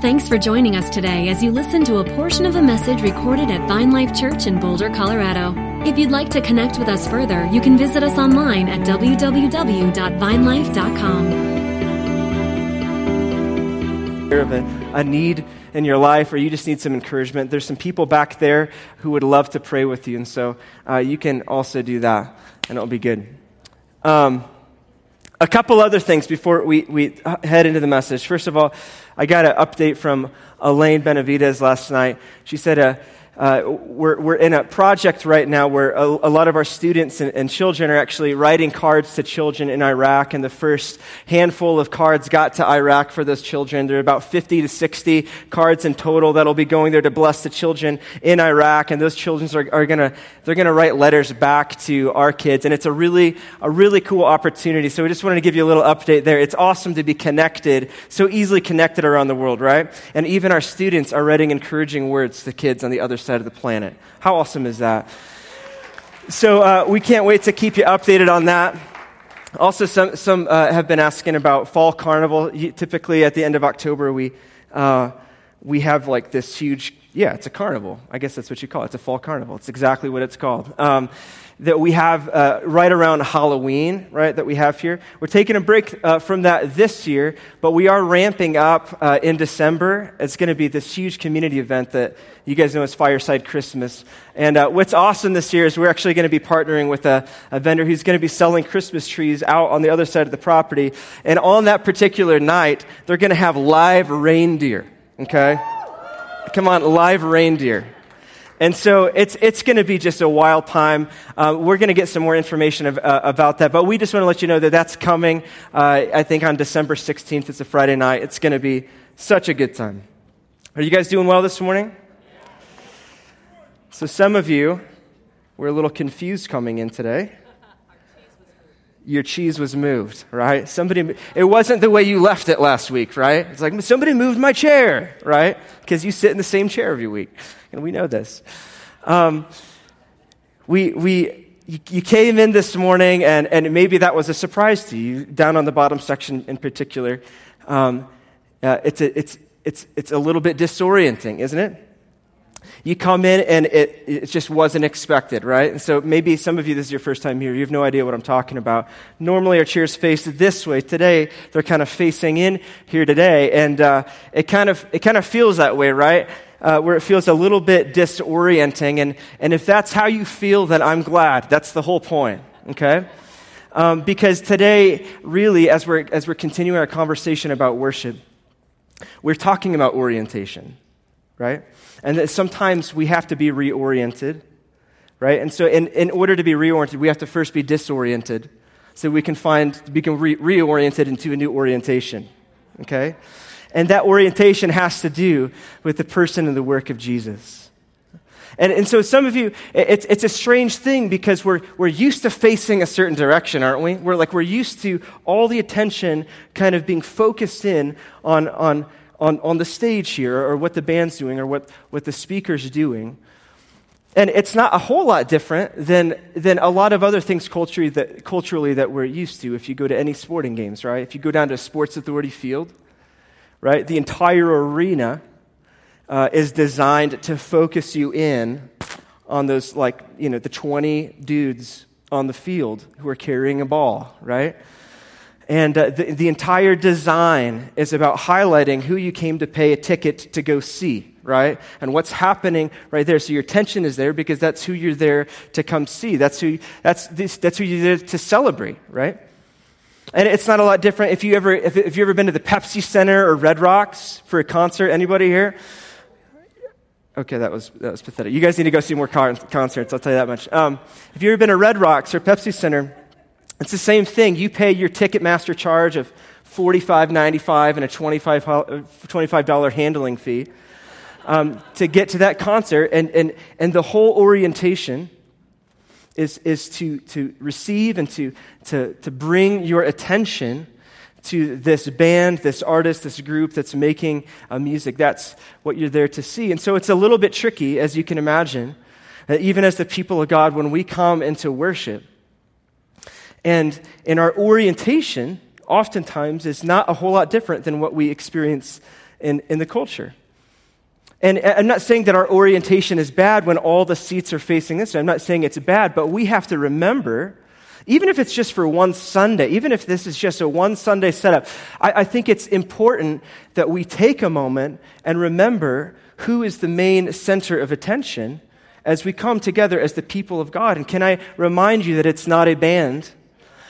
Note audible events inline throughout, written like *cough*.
Thanks for joining us today as you listen to a portion of a message recorded at Vine Life Church in Boulder, Colorado. If you'd like to connect with us further, you can visit us online at www.vinelife.com. Of a, a need in your life, or you just need some encouragement, there's some people back there who would love to pray with you, and so uh, you can also do that, and it'll be good. Um, a couple other things before we, we head into the message. First of all, I got an update from Elaine Benavides last night. She said, uh, uh, we're, we're in a project right now where a, a lot of our students and, and, children are actually writing cards to children in Iraq. And the first handful of cards got to Iraq for those children. There are about 50 to 60 cards in total that'll be going there to bless the children in Iraq. And those children are, are gonna, they're gonna write letters back to our kids. And it's a really, a really cool opportunity. So we just wanted to give you a little update there. It's awesome to be connected, so easily connected around the world, right? And even our students are writing encouraging words to kids on the other side side of the planet. How awesome is that? So uh, we can't wait to keep you updated on that. Also, some, some uh, have been asking about Fall Carnival. Typically, at the end of October, we, uh, we have like this huge, yeah, it's a carnival. I guess that's what you call it. It's a fall carnival. It's exactly what it's called. Um, that we have uh, right around Halloween, right, that we have here. We're taking a break uh, from that this year, but we are ramping up uh, in December. It's going to be this huge community event that you guys know as Fireside Christmas. And uh, what's awesome this year is we're actually going to be partnering with a, a vendor who's going to be selling Christmas trees out on the other side of the property. And on that particular night, they're going to have live reindeer, okay? Come on, live reindeer. And so it's, it's going to be just a wild time. Uh, we're going to get some more information of, uh, about that, but we just want to let you know that that's coming, uh, I think, on December 16th. It's a Friday night. It's going to be such a good time. Are you guys doing well this morning? So, some of you were a little confused coming in today. Your cheese was moved, right? Somebody, it wasn't the way you left it last week, right? It's like somebody moved my chair, right? Because you sit in the same chair every week and we know this. Um, we, we, you came in this morning, and, and maybe that was a surprise to you, down on the bottom section in particular. Um, uh, it's, a, it's, it's, it's a little bit disorienting, isn't it? You come in and it, it just wasn't expected, right? And so maybe some of you, this is your first time here, you have no idea what I'm talking about. Normally our chairs face this way. Today, they're kind of facing in here today, and uh, it, kind of, it kind of feels that way, right? Uh, where it feels a little bit disorienting. And, and if that's how you feel, then I'm glad. That's the whole point, okay? Um, because today, really, as we're, as we're continuing our conversation about worship, we're talking about orientation, right? And that sometimes we have to be reoriented, right? And so, in, in order to be reoriented, we have to first be disoriented so we can find, we can re- reoriented into a new orientation, okay? And that orientation has to do with the person and the work of Jesus. And, and so some of you, it's, it's a strange thing because we're, we're used to facing a certain direction, aren't we? We're like, we're used to all the attention kind of being focused in on, on, on, on the stage here or what the band's doing or what, what the speaker's doing. And it's not a whole lot different than, than a lot of other things culturally that, culturally that we're used to if you go to any sporting games, right? If you go down to a Sports Authority field, right? The entire arena uh, is designed to focus you in on those, like, you know, the 20 dudes on the field who are carrying a ball, right? And uh, the, the entire design is about highlighting who you came to pay a ticket to go see, right? And what's happening right there. So your attention is there because that's who you're there to come see. That's who, that's, that's who you're there to celebrate, right? And it's not a lot different if you ever if, if you ever been to the Pepsi Center or Red Rocks for a concert. Anybody here? Okay, that was that was pathetic. You guys need to go see more con- concerts. I'll tell you that much. Um, if you've ever been to Red Rocks or Pepsi Center, it's the same thing. You pay your Ticketmaster charge of forty-five ninety-five and a twenty-five uh, dollar handling fee um, to get to that concert, and and and the whole orientation is, is to, to receive and to, to, to bring your attention to this band, this artist, this group that's making uh, music. That's what you're there to see. And so it's a little bit tricky, as you can imagine, that even as the people of God, when we come into worship, and in our orientation, oftentimes is not a whole lot different than what we experience in, in the culture. And I'm not saying that our orientation is bad when all the seats are facing this. I'm not saying it's bad, but we have to remember, even if it's just for one Sunday, even if this is just a one Sunday setup, I, I think it's important that we take a moment and remember who is the main center of attention as we come together as the people of God. And can I remind you that it's not a band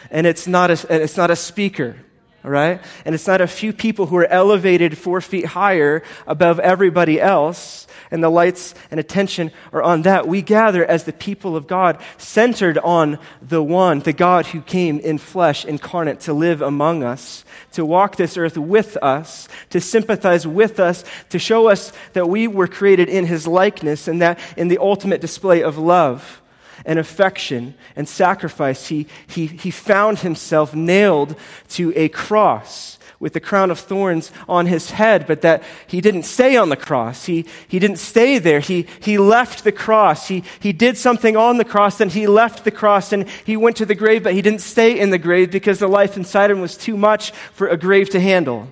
and it's not a, it's not a speaker right? And it's not a few people who are elevated four feet higher above everybody else, and the lights and attention are on that. We gather as the people of God, centered on the one, the God who came in flesh, incarnate, to live among us, to walk this earth with us, to sympathize with us, to show us that we were created in his likeness, and that in the ultimate display of love and affection and sacrifice, he, he, he found himself nailed to a cross with the crown of thorns on his head, but that he didn't stay on the cross. He, he didn't stay there. He, he left the cross. He, he did something on the cross, then he left the cross and he went to the grave, but he didn't stay in the grave because the life inside him was too much for a grave to handle.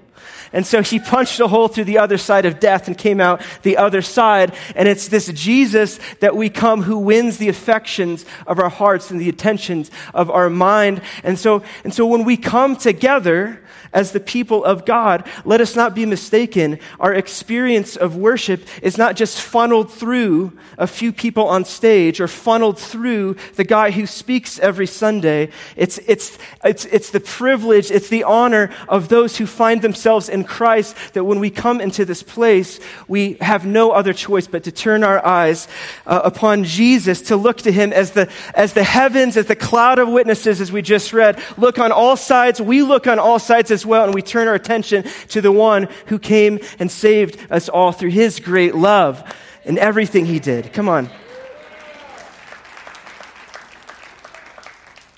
And so he punched a hole through the other side of death and came out the other side. And it's this Jesus that we come who wins the affections of our hearts and the attentions of our mind. And so, and so when we come together, as the people of God, let us not be mistaken. Our experience of worship is not just funneled through a few people on stage or funneled through the guy who speaks every Sunday. It's, it's, it's, it's the privilege, it's the honor of those who find themselves in Christ that when we come into this place, we have no other choice but to turn our eyes uh, upon Jesus, to look to him as the, as the heavens, as the cloud of witnesses, as we just read. Look on all sides. We look on all sides as well, and we turn our attention to the one who came and saved us all through his great love and everything he did. Come on.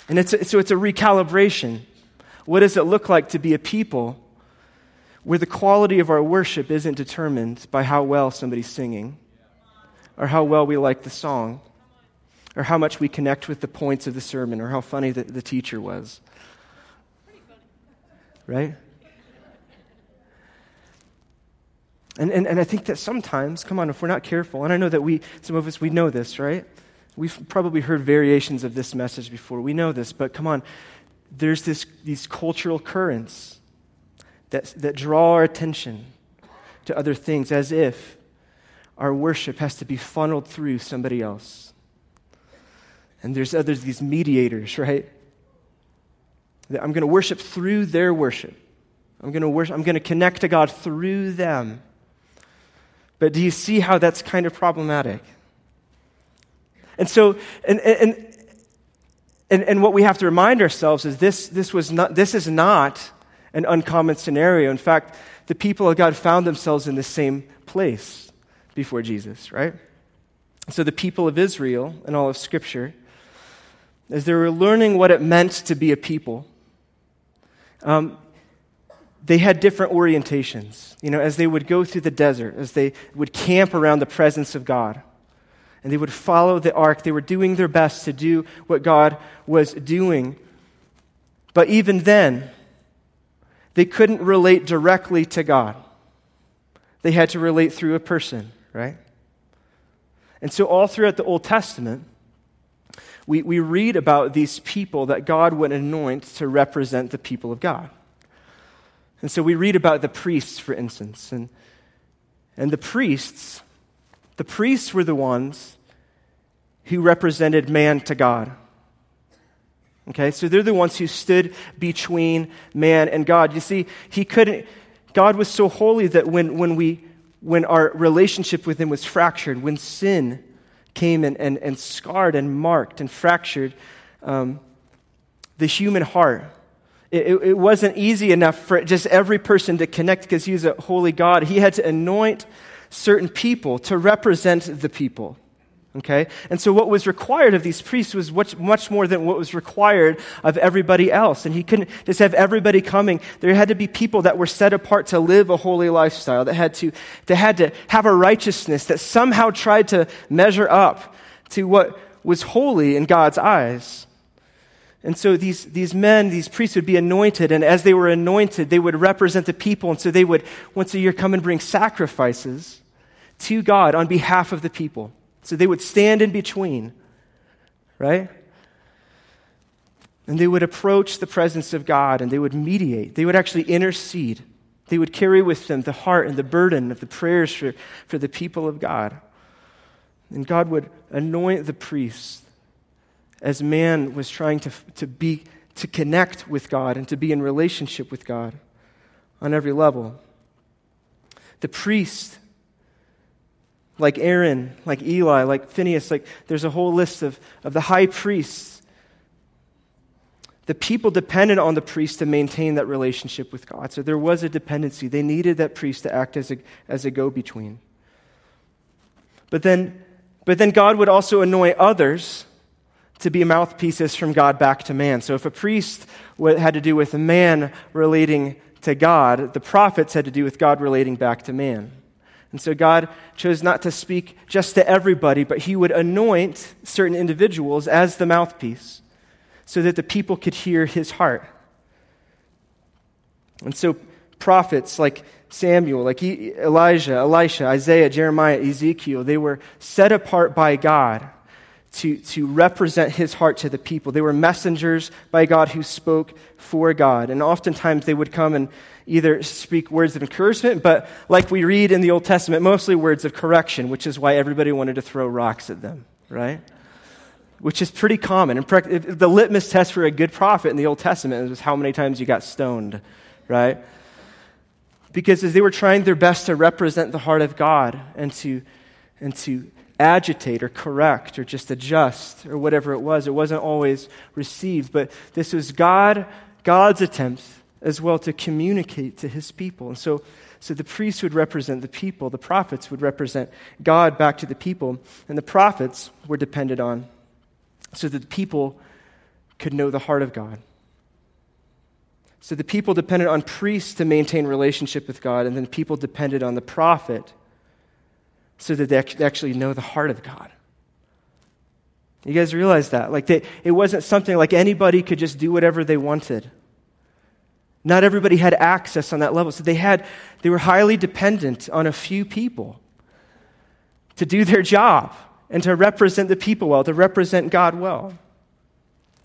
And it's a, so it's a recalibration. What does it look like to be a people where the quality of our worship isn't determined by how well somebody's singing, or how well we like the song, or how much we connect with the points of the sermon, or how funny the, the teacher was? right? And, and, and I think that sometimes, come on, if we're not careful, and I know that we, some of us, we know this, right? We've probably heard variations of this message before. We know this, but come on, there's this, these cultural currents that, that draw our attention to other things as if our worship has to be funneled through somebody else. And there's others, these mediators, right? That I'm going to worship through their worship. I'm going to worship, I'm going to connect to God through them. But do you see how that's kind of problematic? And so, and, and, and, and what we have to remind ourselves is this, this, was not, this is not an uncommon scenario. In fact, the people of God found themselves in the same place before Jesus, right? So the people of Israel and all of Scripture, as they were learning what it meant to be a people, um, they had different orientations. You know, as they would go through the desert, as they would camp around the presence of God, and they would follow the ark, they were doing their best to do what God was doing. But even then, they couldn't relate directly to God. They had to relate through a person, right? And so, all throughout the Old Testament, we, we read about these people that God would anoint to represent the people of God. And so we read about the priests, for instance. And, and the priests, the priests were the ones who represented man to God. Okay, so they're the ones who stood between man and God. You see, he couldn't, God was so holy that when, when, we, when our relationship with him was fractured, when sin came and, and, and scarred and marked and fractured um, the human heart. It, it, wasn't easy enough for just every person to connect because he was a holy God. He had to anoint certain people to represent the people. Okay? And so what was required of these priests was much, much more than what was required of everybody else. And he couldn't just have everybody coming. There had to be people that were set apart to live a holy lifestyle, that had to, that had to have a righteousness that somehow tried to measure up to what was holy in God's eyes. And so these, these men, these priests would be anointed, and as they were anointed, they would represent the people. And so they would, once a year, come and bring sacrifices to God on behalf of the people. So they would stand in between, right? And they would approach the presence of God and they would mediate. They would actually intercede. They would carry with them the heart and the burden of the prayers for, for the people of God. And God would anoint the priests as man was trying to, to be to connect with God and to be in relationship with God on every level. The priest, like Aaron, like Eli, like Phineas, like there's a whole list of, of the high priests. The people depended on the priest to maintain that relationship with God. So there was a dependency. They needed that priest to act as a, as a go between. But then, but then God would also anoint others to be mouthpieces from God back to man. So if a priest had to do with a man relating to God, the prophets had to do with God relating back to man. And so God chose not to speak just to everybody, but he would anoint certain individuals as the mouthpiece so that the people could hear his heart. And so prophets like Samuel, like Elijah, Elisha, Isaiah, Jeremiah, Ezekiel, they were set apart by God to, to represent his heart to the people. They were messengers by God who spoke for God. And oftentimes they would come and either speak words of encouragement, but like we read in the Old Testament, mostly words of correction, which is why everybody wanted to throw rocks at them, right? Which is pretty common. And the litmus test for a good prophet in the Old Testament was how many times you got stoned, right? Because as they were trying their best to represent the heart of God and to, and to agitate or correct or just adjust or whatever it was. It wasn't always received, but this was God, God's attempt as well to communicate to his people. And so, so the priests would represent the people, the prophets would represent God back to the people, and the prophets were depended on so that the people could know the heart of God. So the people depended on priests to maintain relationship with God, and then people depended on the prophet so that they actually know the heart of God. You guys realize that? Like, they, it wasn't something like anybody could just do whatever they wanted. Not everybody had access on that level. So they had, they were highly dependent on a few people to do their job and to represent the people well, to represent God well.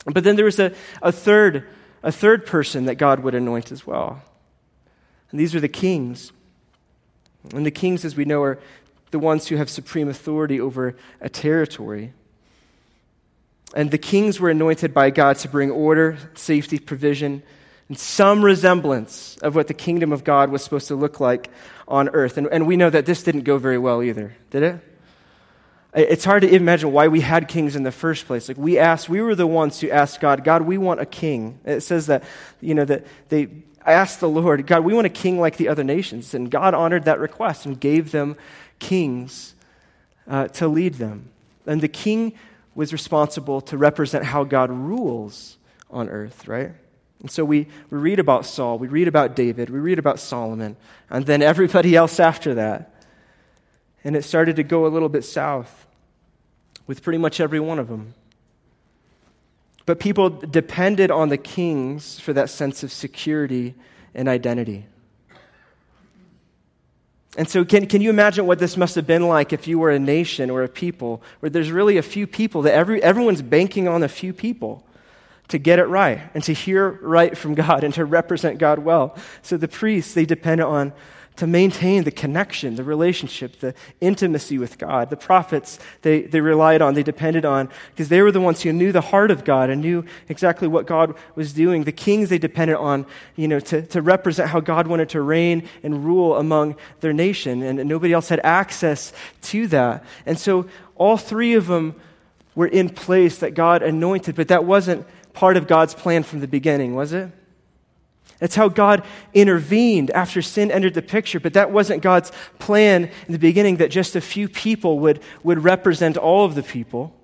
But then there was a, a third, a third person that God would anoint as well. And these are the kings. And the kings, as we know, are the ones who have supreme authority over a territory. And the kings were anointed by God to bring order, safety, provision, and some resemblance of what the kingdom of God was supposed to look like on earth. And, and we know that this didn't go very well either, did it? It's hard to imagine why we had kings in the first place. Like we asked, we were the ones who asked God, God, we want a king. It says that, you know, that they asked the Lord, God, we want a king like the other nations. And God honored that request and gave them kings uh, to lead them. And the king was responsible to represent how God rules on earth, right? And so we, we read about Saul, we read about David, we read about Solomon, and then everybody *laughs* else after that. And it started to go a little bit south with pretty much every one of them. But people depended on the kings for that sense of security and identity. And so, can, can you imagine what this must have been like if you were a nation or a people where there's really a few people that every, everyone's banking on a few people to get it right and to hear right from God and to represent God well? So, the priests, they depend on to maintain the connection, the relationship, the intimacy with God. The prophets, they, they relied on, they depended on, because they were the ones who knew the heart of God and knew exactly what God was doing. The kings, they depended on, you know, to, to represent how God wanted to reign and rule among their nation. And nobody else had access to that. And so all three of them were in place that God anointed, but that wasn't part of God's plan from the beginning, was it? That's how God intervened after sin entered the picture. But that wasn't God's plan in the beginning that just a few people would, would represent all of the people.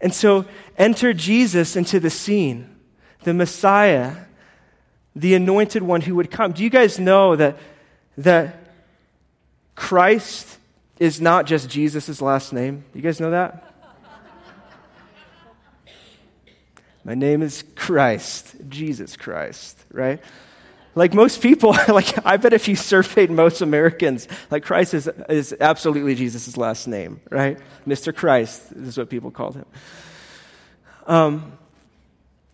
And so enter Jesus into the scene, the Messiah, the anointed one who would come. Do you guys know that, that Christ is not just Jesus' last name? You guys know that? My name is Christ, Jesus Christ, right? Like most people, *laughs* like I bet if you surveyed most Americans, like Christ is, is absolutely Jesus' last name, right? Mr. Christ is what people called him. Um,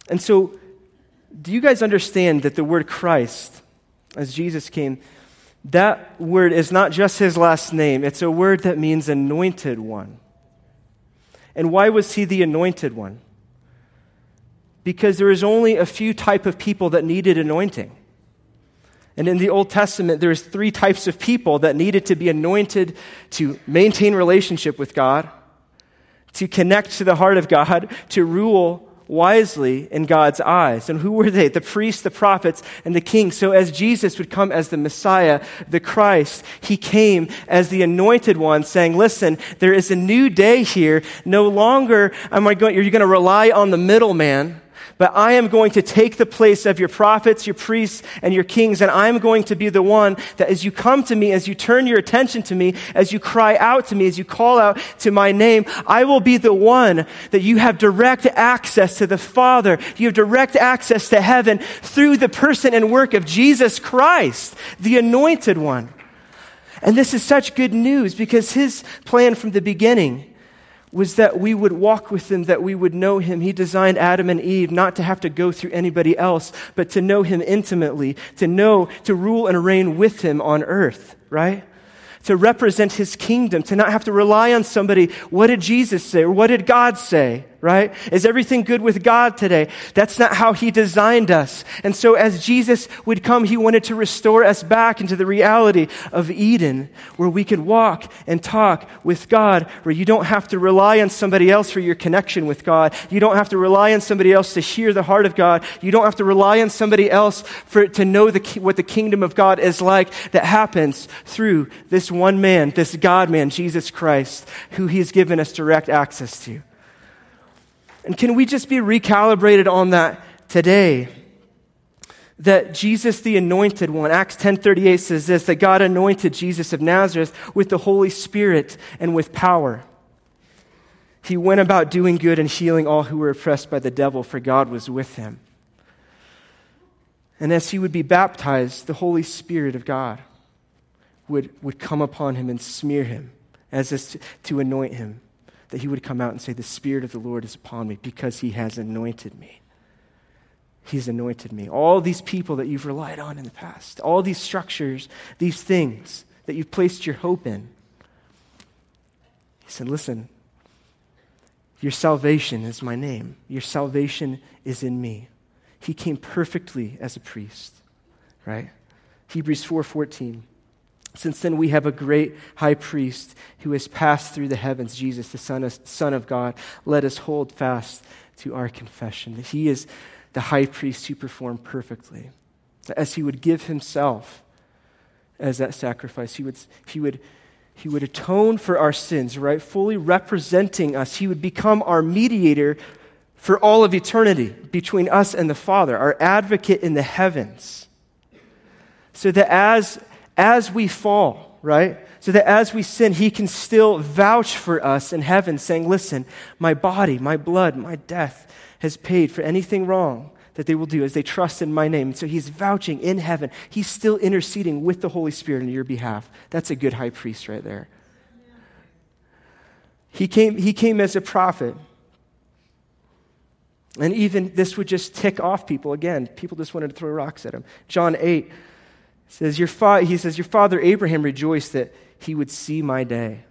and so, do you guys understand that the word Christ, as Jesus came, that word is not just his last name, it's a word that means anointed one. And why was he the anointed one? Because there is only a few type of people that needed anointing. And in the Old Testament, there's three types of people that needed to be anointed to maintain relationship with God, to connect to the heart of God, to rule wisely in God's eyes. And who were they? The priests, the prophets, and the kings. So as Jesus would come as the Messiah, the Christ, he came as the anointed one saying, listen, there is a new day here. No longer am I going, you're going to rely on the middleman but I am going to take the place of your prophets, your priests, and your kings, and I'm going to be the one that as you come to me, as you turn your attention to me, as you cry out to me, as you call out to my name, I will be the one that you have direct access to the Father. You have direct access to heaven through the person and work of Jesus Christ, the anointed one. And this is such good news because his plan from the beginning was that we would walk with him, that we would know him. He designed Adam and Eve not to have to go through anybody else, but to know him intimately, to know, to rule and reign with him on earth, right? To represent his kingdom, to not have to rely on somebody. What did Jesus say? Or what did God say? Right? Is everything good with God today? That's not how He designed us. And so as Jesus would come, He wanted to restore us back into the reality of Eden, where we could walk and talk with God, where you don't have to rely on somebody else for your connection with God. You don't have to rely on somebody else to hear the heart of God. You don't have to rely on somebody else for, to know the, what the kingdom of God is like that happens through this one man, this God man, Jesus Christ, who He's given us direct access to. And can we just be recalibrated on that today? That Jesus the anointed one, Acts 10:38 says this that God anointed Jesus of Nazareth with the Holy Spirit and with power. He went about doing good and healing all who were oppressed by the devil, for God was with him. And as he would be baptized, the Holy Spirit of God would, would come upon him and smear him as to, to anoint him that he would come out and say, The Spirit of the Lord is upon me because he has anointed me. He's anointed me. All these people that you've relied on in the past, all these structures, these things that you've placed your hope in. He said, Listen, your salvation is my name. Your salvation is in me. He came perfectly as a priest, right? Hebrews 4:14. Since then, we have a great high priest who has passed through the heavens, Jesus, the Son of, Son of God. Let us hold fast to our confession that he is the high priest who performed perfectly. As he would give himself as that sacrifice, he would, he would, he would atone for our sins, right? Fully representing us. He would become our mediator for all of eternity between us and the Father, our advocate in the heavens. So that as as we fall, right? So that as we sin, he can still vouch for us in heaven, saying, Listen, my body, my blood, my death has paid for anything wrong that they will do as they trust in my name. so he's vouching in heaven. He's still interceding with the Holy Spirit on your behalf. That's a good high priest right there. He came, he came as a prophet. And even this would just tick off people. Again, people just wanted to throw rocks at him. John 8, says, your fa- he says, Your father Abraham rejoiced that he would see my day.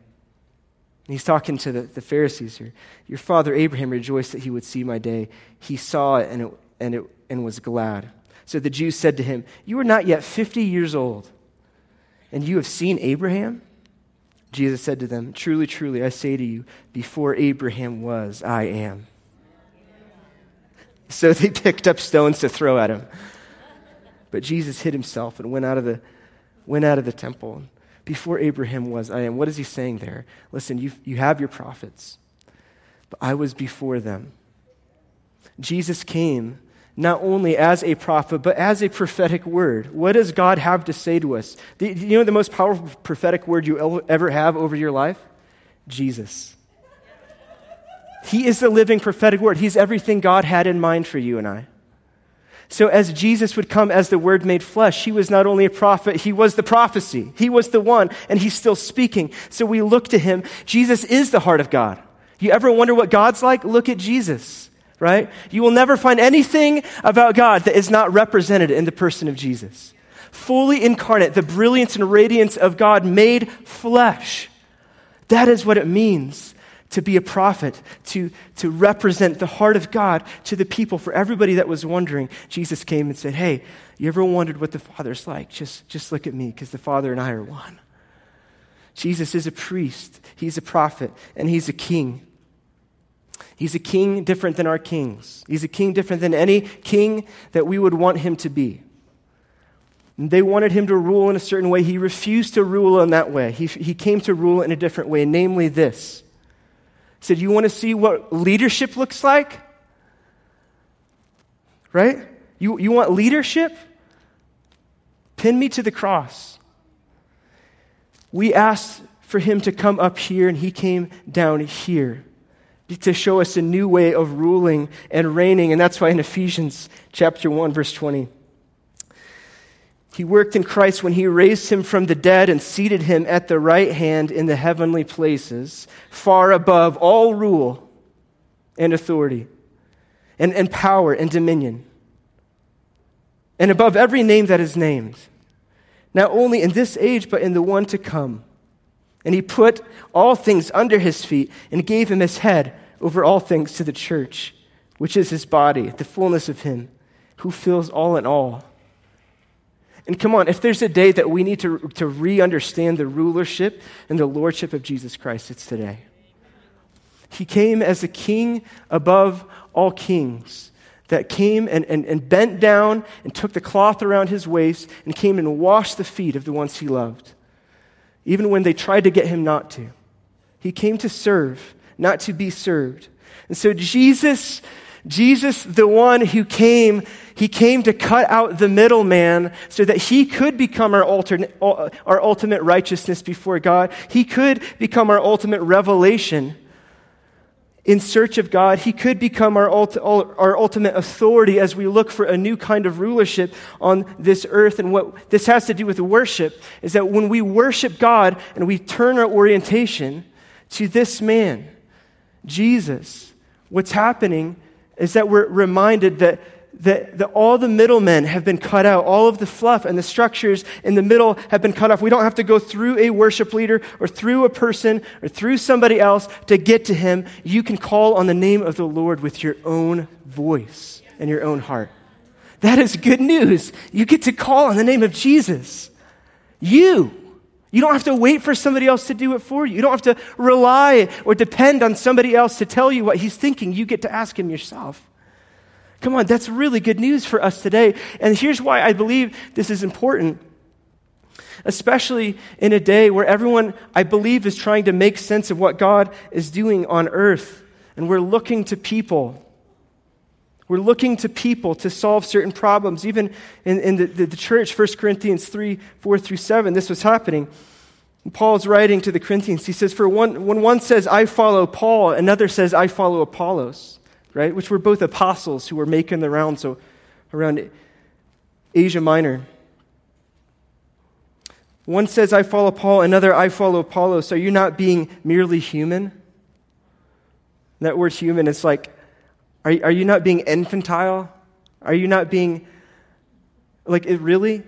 And he's talking to the, the Pharisees here. Your father Abraham rejoiced that he would see my day. He saw it and, it and, it and was glad. So the Jews said to him, You are not yet 50 years old, and you have seen Abraham? Jesus said to them, Truly, truly, I say to you, before Abraham was, I am. So they *laughs* picked up stones to throw at him. But Jesus hid himself and went out of the, went out of the temple. Before Abraham was, I am. What is he saying there? Listen, you, you have your prophets, but I was before them. Jesus came not only as a prophet, but as a prophetic word. What does God have to say to us? Do you know the most powerful prophetic word you ever have over your life? Jesus. He is the living prophetic word. He's everything God had in mind for you and I. So, as Jesus would come as the Word made flesh, he was not only a prophet, he was the prophecy. He was the one, and he's still speaking. So, we look to him. Jesus is the heart of God. You ever wonder what God's like? Look at Jesus, right? You will never find anything about God that is not represented in the person of Jesus. Fully incarnate, the brilliance and radiance of God made flesh. That is what it means to be a prophet, to, to represent the heart of God to the people. For everybody that was wondering, Jesus came and said, Hey, you ever wondered what the Father's like? Just, just look at me, because the Father and I are one. Jesus is a priest, he's a prophet, and he's a king. He's a king different than our kings. He's a king different than any king that we would want him to be. And they wanted him to rule in a certain way. He refused to rule in that way. He, he came to rule in a different way, namely this. Said, You want to see what leadership looks like? Right? You, you want leadership? Pin me to the cross. We asked for him to come up here, and he came down here to show us a new way of ruling and reigning. And that's why in Ephesians chapter 1, verse 20, he worked in Christ when he raised him from the dead and seated him at the right hand in the heavenly places, far above all rule and authority, and, and power and dominion, and above every name that is named, not only in this age, but in the one to come. And he put all things under his feet and gave him his head over all things to the church, which is his body, the fullness of him who fills all in all. And come on, if there's a day that we need to, to re understand the rulership and the lordship of Jesus Christ, it's today. He came as a king above all kings that came and, and, and bent down and took the cloth around his waist and came and washed the feet of the ones he loved, even when they tried to get him not to. He came to serve, not to be served. And so Jesus Jesus, the one who came, he came to cut out the middleman so that he could become our, our ultimate righteousness before God. He could become our ultimate revelation in search of God. He could become our, ult- our ultimate authority as we look for a new kind of rulership on this earth. And what this has to do with worship is that when we worship God and we turn our orientation to this man, Jesus, what's happening is that we're reminded that, that, all the middlemen have been cut out. All of the fluff and the structures in the middle have been cut off. We don't have to go through a worship leader or through a person or through somebody else to get to him. You can call on the name of the Lord with your own voice and your own heart. That is good news. You get to call on the name of Jesus. You. You don't have to wait for somebody else to do it for you. You don't have to rely or depend on somebody else to tell you what he's thinking. You get to ask him yourself. Come on, that's really good news for us today. And here's why I believe this is important. Especially in a day where everyone, I believe, is trying to make sense of what God is doing on earth. And we're looking to people we're looking to people to solve certain problems. Even in, in the, the, the, church, 1 Corinthians 3 4 through 7, this was happening. Paul's writing to the Corinthians. He says, For one, when one says, I follow Paul, another says, I follow Apollos, right? Which were both apostles who were making the rounds so, around Asia Minor. One says, I follow Paul, another, I follow Apollos. So you're not being merely human? That word human is like are, are you not being infantile? Are you not being, like, it really?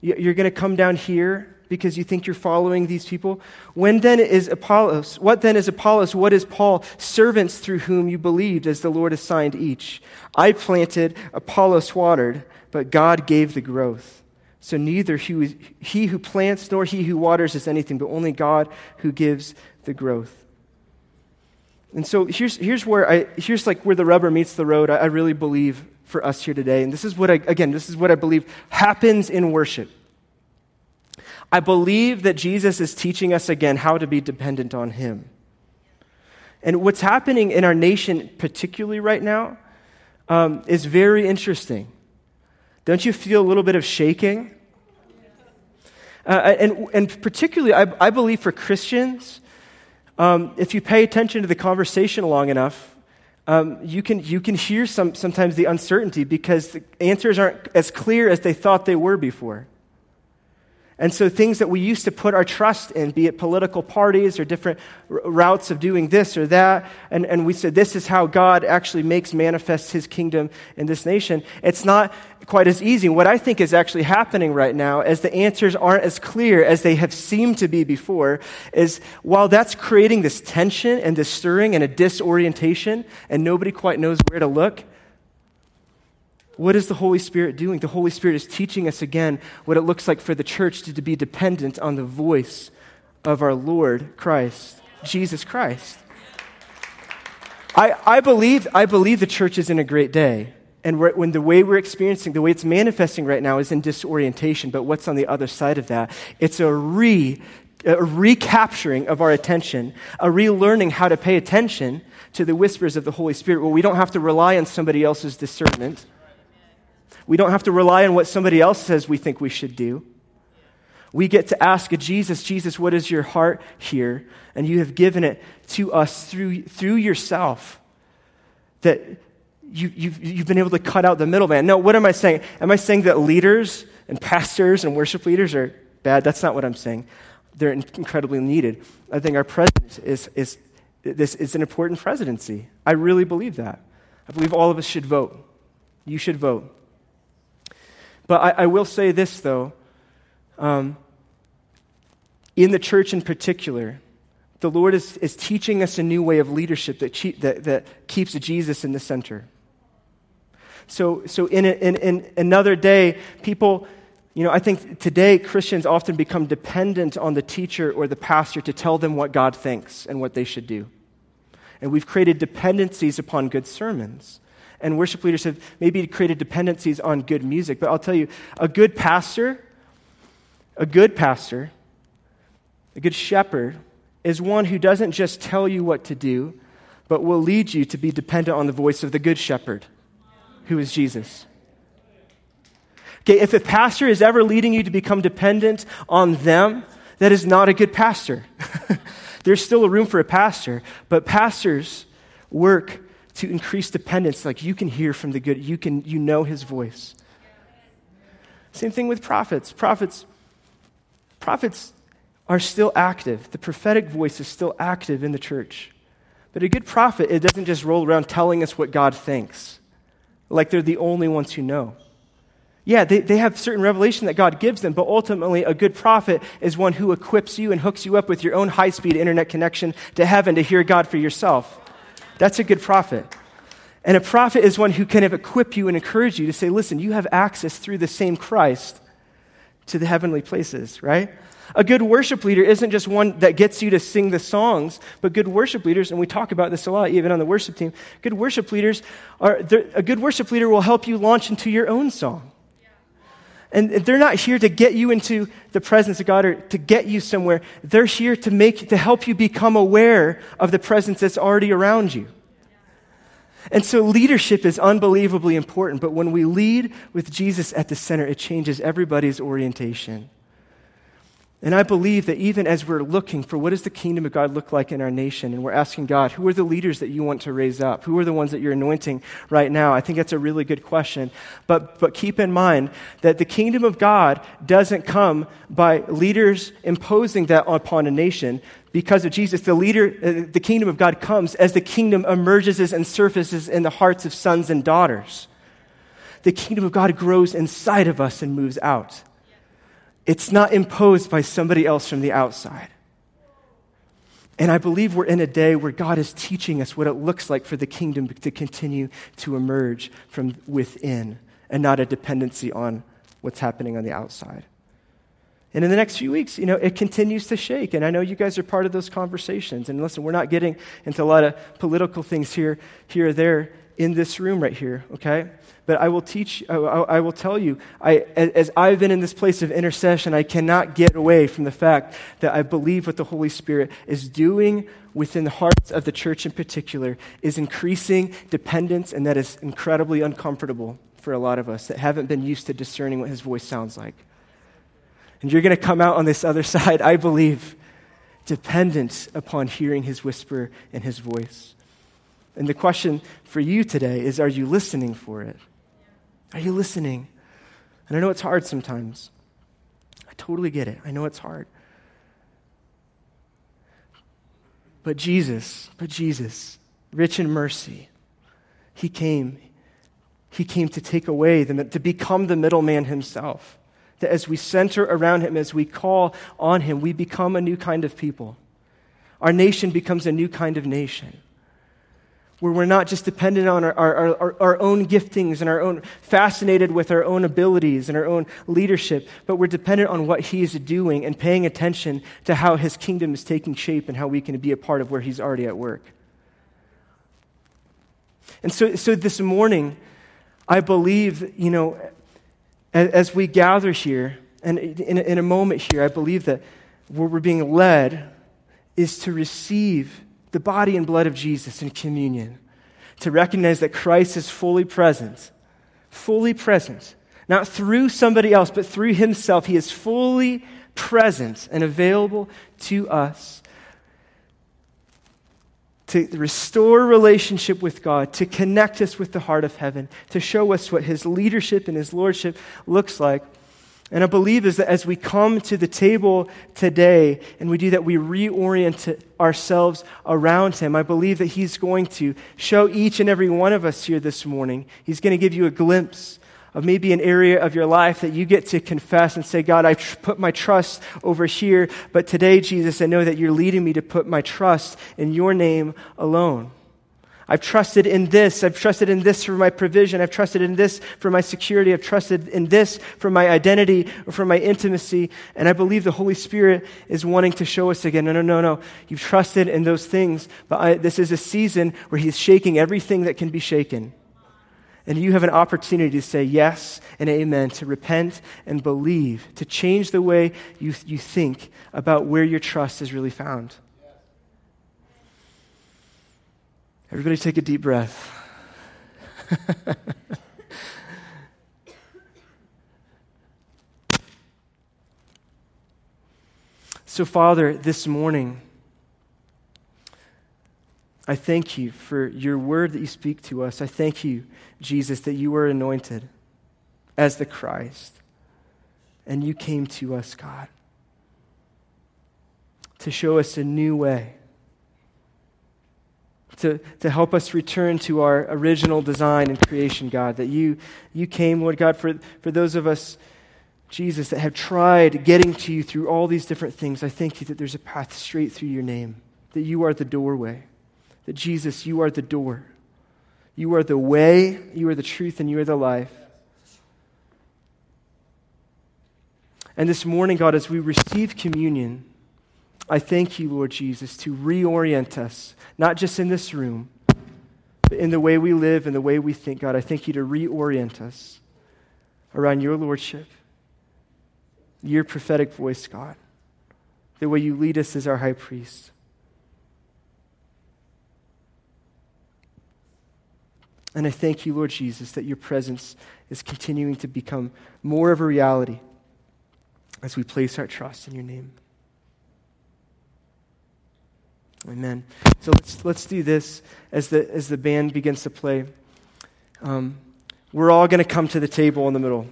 You're going to come down here because you think you're following these people? When then is Apollos? What then is Apollos? What is Paul? Servants through whom you believed, as the Lord assigned each. I planted, Apollos watered, but God gave the growth. So neither he, who plants nor he who waters is anything, but only God who gives the growth. And so here's, here's where I, here's like where the rubber meets the road. I, I really believe for us here today. And this is what I, again, this is what I believe happens in worship. I believe that Jesus is teaching us again how to be dependent on Him. And what's happening in our nation, particularly right now, um, is very interesting. Don't you feel a little bit of shaking? Uh, and, and particularly, I, I believe for Christians, um, if you pay attention to the conversation long enough, um, you, can, you can hear some, sometimes the uncertainty because the answers aren't as clear as they thought they were before. And so, things that we used to put our trust in, be it political parties or different routes of doing this or that, and, and we said this is how God actually makes manifest his kingdom in this nation, it's not quite as easy. What I think is actually happening right now, as the answers aren't as clear as they have seemed to be before, is while that's creating this tension and this stirring and a disorientation, and nobody quite knows where to look, what is the Holy Spirit doing? The Holy Spirit is teaching us again what it looks like for the church to, to be dependent on the voice of our Lord Christ, Jesus Christ. I, I, believe, I believe the church is in a great day. And when the way we're experiencing, the way it's manifesting right now is in disorientation. But what's on the other side of that? It's a re a recapturing of our attention, a relearning how to pay attention to the whispers of the Holy Spirit, where we don't have to rely on somebody else's discernment we don't have to rely on what somebody else says we think we should do. We get to ask Jesus, Jesus, what is your heart here? And you have given it to us through, through yourself. That you, you've, you've been able to cut out the middleman. No, what am I saying? Am I saying that leaders and pastors and worship leaders are bad? That's not what I'm saying. They're incredibly needed. I think our president is, is, this is an important presidency. I really believe that. I believe all of us should vote. You should vote. But I, I will say this, though. Um, in the church in particular, the Lord is, is teaching us a new way of leadership that, che- that, that keeps Jesus in the center. So, so in, a, in, in another day, people, you know, I think today Christians often become dependent on the teacher or the pastor to tell them what God thinks and what they should do. And we've created dependencies upon good sermons and worship leaders have maybe created dependencies on good music. But I'll tell you, a good pastor, a good pastor, a good shepherd is one who doesn't just tell you what to do, but will lead you to be dependent on the voice of the good shepherd, who is Jesus. Okay, if a pastor is ever leading you to become dependent on them, that is not a good pastor. *laughs* There's still a room for a pastor, but pastors work to increase dependence, like you can hear from the good, you can you know his voice. Same thing with prophets. Prophets, prophets are still active. The prophetic voice is still active in the church. But a good prophet, it doesn't just roll around telling us what God thinks, like they're the only ones who know. Yeah, they, they have certain revelation that God gives them, but ultimately, a good prophet is one who equips you and hooks you up with your own high speed internet connection to heaven to hear God for yourself. That's a good prophet. And a prophet is one who can equip you and encourage you to say, listen, you have access through the same Christ to the heavenly places, right? A good worship leader isn't just one that gets you to sing the songs, but good worship leaders, and we talk about this a lot even on the worship team, good worship leaders are, a good worship leader will help you launch into your own song. And they're not here to get you into the presence of God or to get you somewhere. They're here to make, to help you become aware of the presence that's already around you. And so leadership is unbelievably important, but when we lead with Jesus at the center, it changes everybody's orientation. And I believe that even as we're looking for what does the kingdom of God look like in our nation, and we're asking God, who are the leaders that you want to raise up? Who are the ones that you're anointing right now? I think that's a really good question. But, but keep in mind that the kingdom of God doesn't come by leaders imposing that upon a nation. Because of Jesus, the leader, uh, the kingdom of God comes as the kingdom emerges and surfaces in the hearts of sons and daughters. The kingdom of God grows inside of us and moves out. It's not imposed by somebody else from the outside. And I believe we're in a day where God is teaching us what it looks like for the kingdom to continue to emerge from within and not a dependency on what's happening on the outside. And in the next few weeks, you know, it continues to shake. And I know you guys are part of those conversations. And listen, we're not getting into a lot of political things here, here or there in this room right here, okay? But I will teach, I, I will tell you, I, as I've been in this place of intercession, I cannot get away from the fact that I believe what the Holy Spirit is doing within the hearts of the church in particular is increasing dependence, and that is incredibly uncomfortable for a lot of us that haven't been used to discerning what His voice sounds like. And you're going to come out on this other *laughs* side, I believe, dependent upon hearing His whisper and His voice. And the question for you today is are you listening for it? Are you listening? And I know it's hard sometimes. I totally get it. I know it's hard. But Jesus, but Jesus, rich in mercy, he came. He came to take away, the, to become the middleman himself. That as we center around him, as we call on him, we become a new kind of people. Our nation becomes a new kind of nation where we're not just dependent on our, our, our, our, own giftings and our own fascinated with our own abilities and our own leadership, but we're dependent on what he is doing and paying attention to how his kingdom is taking shape and how we can be a part of where he's already at work. And so, so this morning, I believe, you know, as, as we gather here, and in, in a moment here, I believe that where we're being led is to receive the body and blood of Jesus in communion, to recognize that Christ is fully present, fully present, not through somebody else, but through himself. He is fully present and available to us to restore relationship with God, to connect us with the heart of heaven, to show us what his leadership and his lordship looks like. And I believe is that as we come to the table today and we do that, we reorient ourselves around Him. I believe that He's going to show each and every one of us here this morning. He's going to give you a glimpse of maybe an area of your life that you get to confess and say, God, I put my trust over here, but today, Jesus, I know that you're leading me to put my trust in your name alone. I've trusted in this. I've trusted in this for my provision. I've trusted in this for my security. I've trusted in this for my identity or for my intimacy. And I believe the Holy Spirit is wanting to show us again no, no, no, no. You've trusted in those things, but I, this is a season where He's shaking everything that can be shaken. And you have an opportunity to say yes and amen, to repent and believe, to change the way you, you think about where your trust is really found. Everybody take a deep breath. *laughs* so, Father, this morning, I thank you for your word that you speak to us. I thank you, Jesus, that you were anointed as the Christ. And you came to us, God, to show us a new way to, to help us return to our original design and creation, God. That you, you came, Lord God, for, for those of us, Jesus, that have tried getting to you through all these different things. I thank you that there's a path straight through your name, that you are the doorway, that Jesus, you are the door. You are the way, you are the truth, and you are the life. And this morning, God, as we receive communion, I thank you, Lord Jesus, to reorient us, not just in this room, but in the way we live and the way we think, God. I thank you to reorient us around your lordship, your prophetic voice, God, the way you lead us as our high priest. And I thank you, Lord Jesus, that your presence is continuing to become more of a reality as we place our trust in your name. Amen. So let's, let's do this as the, as the band begins to play. Um, we're all going to come to the table in the middle.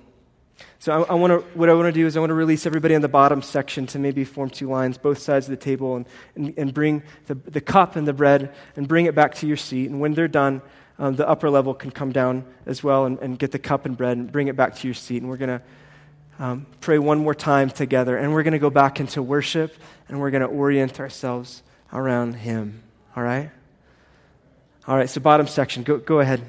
So I, I want to, what I want to do is I want to release everybody in the bottom section to maybe form two lines, both sides of the table, and, and, and bring the, the cup and the bread and bring it back to your seat. And when they're done, um, the upper level can come down as well and, and get the cup and bread and bring it back to your seat. And we're going to um, pray one more time together. And we're going to go back into worship and we're going to orient ourselves around him. All right? All right, so bottom section, go, go ahead.